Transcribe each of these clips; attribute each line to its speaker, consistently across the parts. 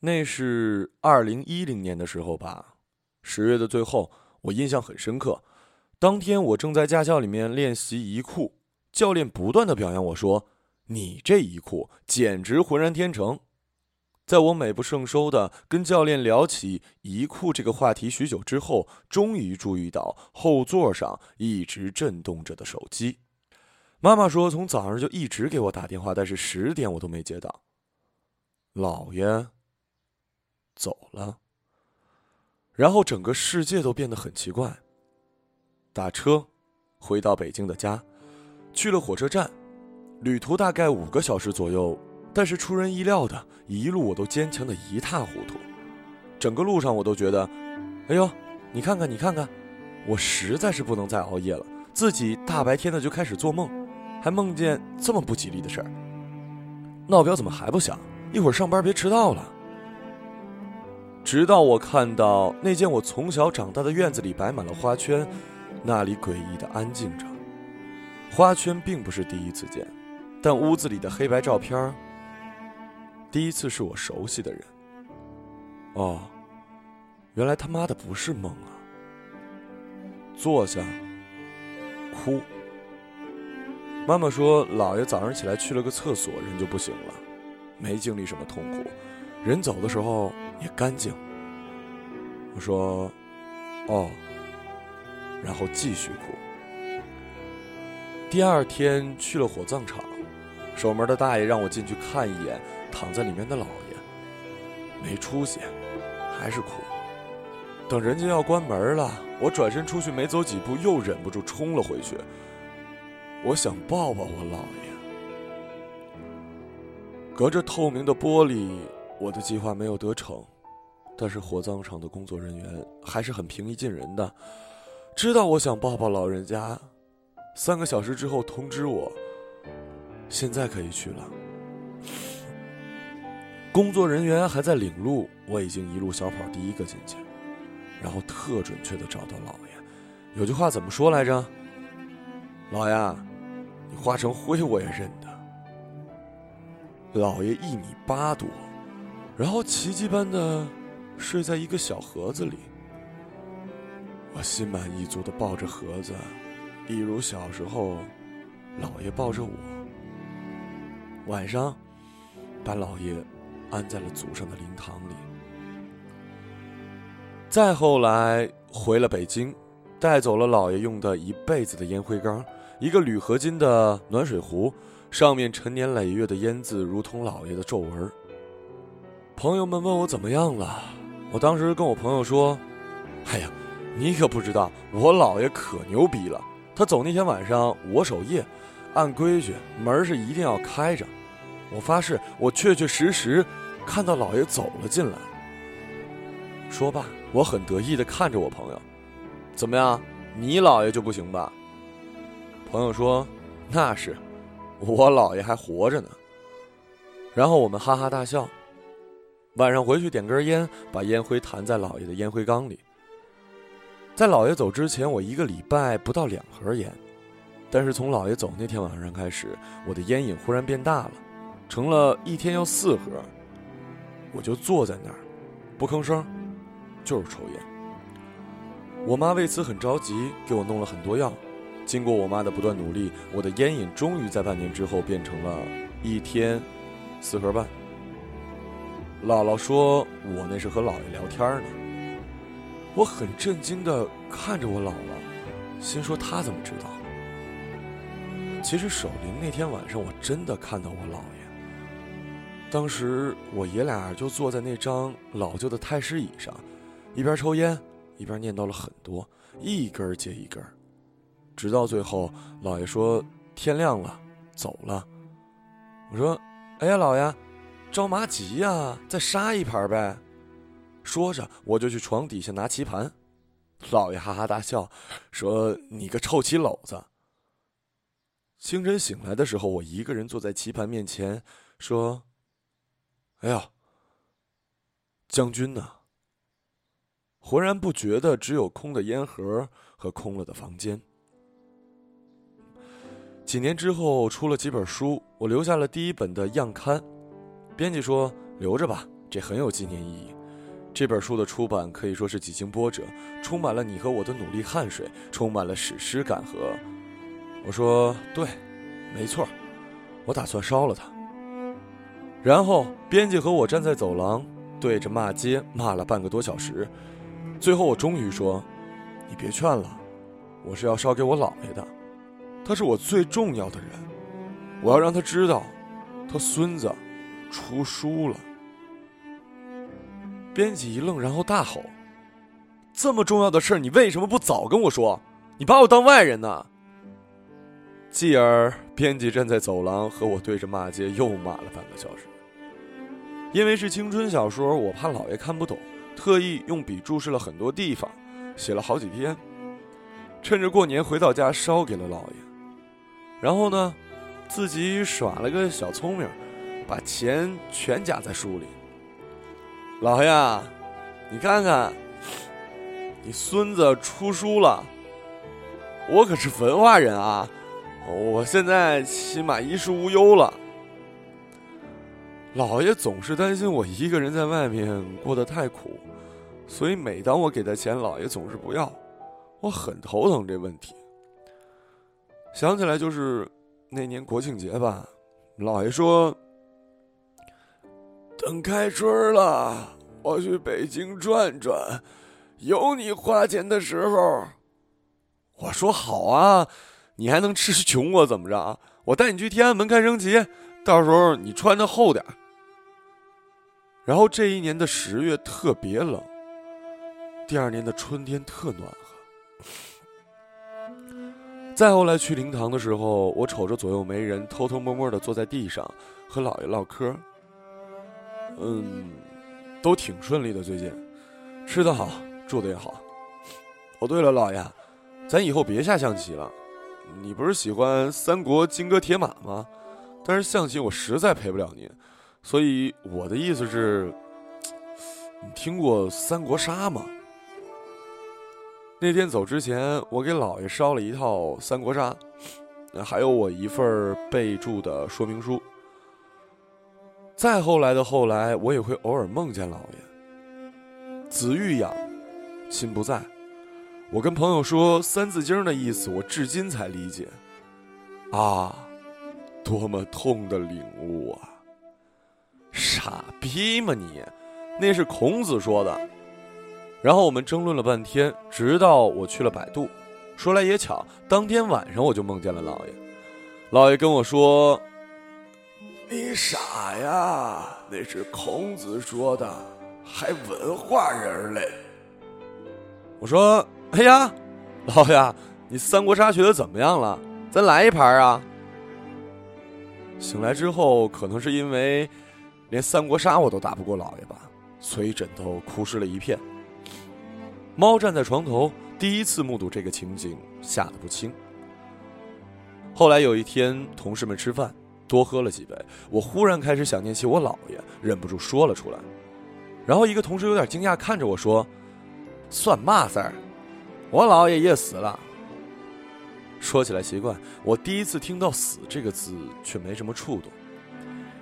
Speaker 1: 那是二零一零年的时候吧，十月的最后，我印象很深刻。当天我正在驾校里面练习移库，教练不断的表扬我说：“你这移库简直浑然天成。”在我美不胜收的跟教练聊起移库这个话题许久之后，终于注意到后座上一直震动着的手机。妈妈说从早上就一直给我打电话，但是十点我都没接到。姥爷走了，然后整个世界都变得很奇怪。打车回到北京的家，去了火车站，旅途大概五个小时左右。但是出人意料的，一路我都坚强的一塌糊涂。整个路上我都觉得，哎呦，你看看，你看看，我实在是不能再熬夜了。自己大白天的就开始做梦，还梦见这么不吉利的事儿。闹表怎么还不响？一会儿上班别迟到了。直到我看到那间我从小长大的院子里摆满了花圈，那里诡异的安静着。花圈并不是第一次见，但屋子里的黑白照片第一次是我熟悉的人。哦，原来他妈的不是梦啊！坐下，哭。妈妈说，姥爷早上起来去了个厕所，人就不行了，没经历什么痛苦，人走的时候也干净。我说，哦，然后继续哭。第二天去了火葬场，守门的大爷让我进去看一眼。躺在里面的老爷没出息，还是哭。等人家要关门了，我转身出去没走几步，又忍不住冲了回去。我想抱抱我姥爷。隔着透明的玻璃，我的计划没有得逞，但是火葬场的工作人员还是很平易近人的，知道我想抱抱老人家。三个小时之后通知我，现在可以去了。工作人员还在领路，我已经一路小跑第一个进去，然后特准确的找到老爷。有句话怎么说来着？老爷，你化成灰我也认得。老爷一米八多，然后奇迹般的睡在一个小盒子里。我心满意足的抱着盒子，一如小时候，老爷抱着我。晚上，把老爷。安在了祖上的灵堂里。再后来回了北京，带走了姥爷用的一辈子的烟灰缸，一个铝合金的暖水壶，上面陈年累月的烟渍如同姥爷的皱纹。朋友们问我怎么样了，我当时跟我朋友说：“哎呀，你可不知道，我姥爷可牛逼了。他走那天晚上我守夜，按规矩门是一定要开着。”我发誓，我确确实实看到老爷走了进来。说罢，我很得意的看着我朋友：“怎么样，你姥爷就不行吧？”朋友说：“那是，我姥爷还活着呢。”然后我们哈哈大笑。晚上回去点根烟，把烟灰弹在姥爷的烟灰缸里。在姥爷走之前，我一个礼拜不到两盒烟，但是从姥爷走那天晚上开始，我的烟瘾忽然变大了。成了一天要四盒，我就坐在那儿，不吭声，就是抽烟。我妈为此很着急，给我弄了很多药。经过我妈的不断努力，我的烟瘾终于在半年之后变成了一天四盒半。姥姥说我那是和姥爷聊天呢。我很震惊的看着我姥姥，心说她怎么知道？其实守灵那天晚上，我真的看到我姥爷。当时我爷俩就坐在那张老旧的太师椅上，一边抽烟，一边念叨了很多，一根接一根，直到最后，姥爷说天亮了，走了。我说：“哎呀，姥爷，着嘛急呀？再杀一盘呗。”说着，我就去床底下拿棋盘。老爷哈哈大笑，说：“你个臭棋篓子。”清晨醒来的时候，我一个人坐在棋盘面前，说。哎呀，将军呢？浑然不觉的，只有空的烟盒和空了的房间。几年之后，出了几本书，我留下了第一本的样刊。编辑说：“留着吧，这很有纪念意义。这本书的出版可以说是几经波折，充满了你和我的努力汗水，充满了史诗感和……我说对，没错，我打算烧了它。然后编辑和我站在走廊，对着骂街骂了半个多小时，最后我终于说：“你别劝了，我是要烧给我姥爷的，他是我最重要的人，我要让他知道，他孙子出书了。”编辑一愣，然后大吼：“这么重要的事儿，你为什么不早跟我说？你把我当外人呢？”继而，编辑站在走廊和我对着骂街，又骂了半个小时。因为是青春小说，我怕姥爷看不懂，特意用笔注释了很多地方，写了好几天。趁着过年回到家，烧给了姥爷。然后呢，自己耍了个小聪明，把钱全夹在书里。老爷，你看看，你孙子出书了。我可是文化人啊，我现在起码衣食无忧了。老爷总是担心我一个人在外面过得太苦，所以每当我给他钱，老爷总是不要，我很头疼这问题。想起来就是那年国庆节吧，老爷说：“等开春了，我去北京转转，有你花钱的时候。”我说：“好啊，你还能吃穷我怎么着？我带你去天安门看升旗。”到时候你穿的厚点然后这一年的十月特别冷，第二年的春天特暖和。再后来去灵堂的时候，我瞅着左右没人，偷偷摸摸的坐在地上和姥爷唠嗑。嗯，都挺顺利的，最近吃的好，住的也好。哦，对了，老爷，咱以后别下象棋了。你不是喜欢三国金戈铁马吗？但是象棋我实在陪不了您，所以我的意思是，你听过三国杀吗？那天走之前，我给姥爷烧了一套三国杀，还有我一份备注的说明书。再后来的后来，我也会偶尔梦见姥爷。子欲养，亲不在。我跟朋友说《三字经》的意思，我至今才理解。啊。多么痛的领悟啊！傻逼吗你？那是孔子说的。然后我们争论了半天，直到我去了百度。说来也巧，当天晚上我就梦见了老爷。老爷跟我说：“你傻呀，那是孔子说的，还文化人嘞。”我说：“哎呀，老爷，你三国杀学的怎么样了？咱来一盘啊！”醒来之后，可能是因为连三国杀我都打不过老爷吧，所以枕头哭湿了一片。猫站在床头，第一次目睹这个情景，吓得不轻。后来有一天，同事们吃饭，多喝了几杯，我忽然开始想念起我姥爷，忍不住说了出来。然后一个同事有点惊讶，看着我说：“算嘛事儿？我姥爷也死了。”说起来奇怪，我第一次听到“死”这个字，却没什么触动。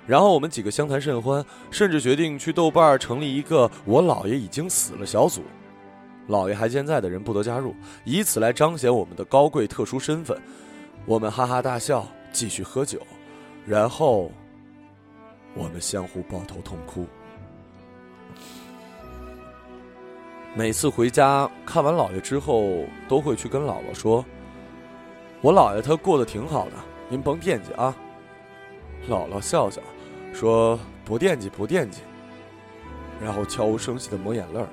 Speaker 1: 然后我们几个相谈甚欢，甚至决定去豆瓣成立一个“我姥爷已经死了”小组，姥爷还健在的人不得加入，以此来彰显我们的高贵特殊身份。我们哈哈大笑，继续喝酒，然后我们相互抱头痛哭。每次回家看完姥爷之后，都会去跟姥姥说。我姥爷他过得挺好的，您甭惦记啊。姥姥笑笑，说不惦记不惦记，然后悄无声息的抹眼泪，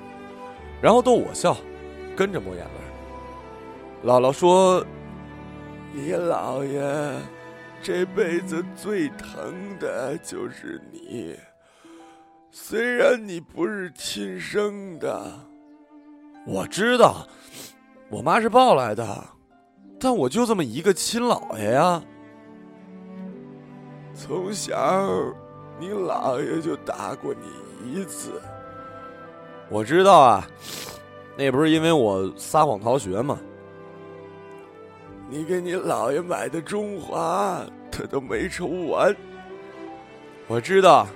Speaker 1: 然后逗我笑，跟着抹眼泪。姥姥说：“你姥爷这辈子最疼的就是你，虽然你不是亲生的，我知道，我妈是抱来的。”但我就这么一个亲姥爷呀！从小，你姥爷就打过你一次。我知道啊，那不是因为我撒谎逃学吗？你给你姥爷买的中华，他都没抽完。我知道，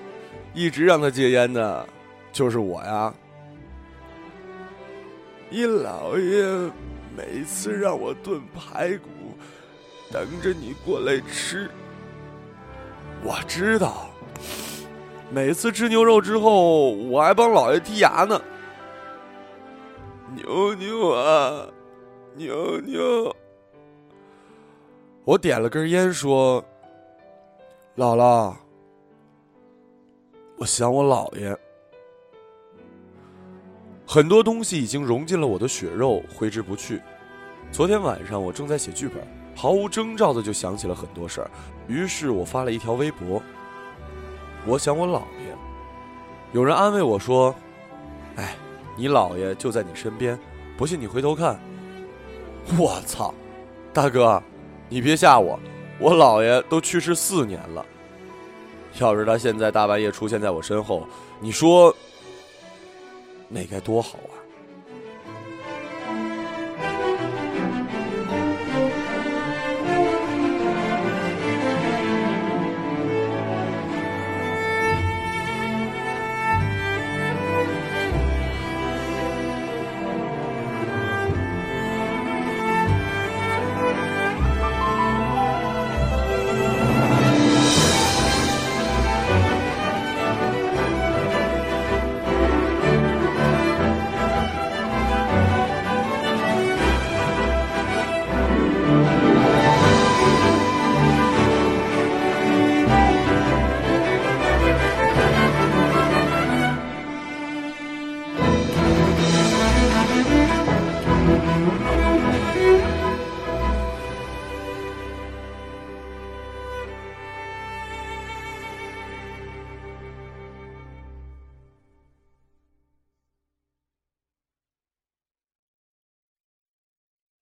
Speaker 1: 一直让他戒烟的，就是我呀。
Speaker 2: 你姥爷每次让我炖排骨，等着你过来吃。
Speaker 1: 我知道，每次吃牛肉之后，我还帮姥爷剔牙呢。
Speaker 2: 牛牛啊，牛牛！
Speaker 1: 我点了根烟，说：“姥姥，我想我姥爷。很多东西已经融进了我的血肉，挥之不去。昨天晚上我正在写剧本，毫无征兆的就想起了很多事儿，于是我发了一条微博：我想我姥爷。有人安慰我说：‘哎。’”你姥爷就在你身边，不信你回头看。我操，大哥，你别吓我，我姥爷都去世四年了。要是他现在大半夜出现在我身后，你说那该多好啊！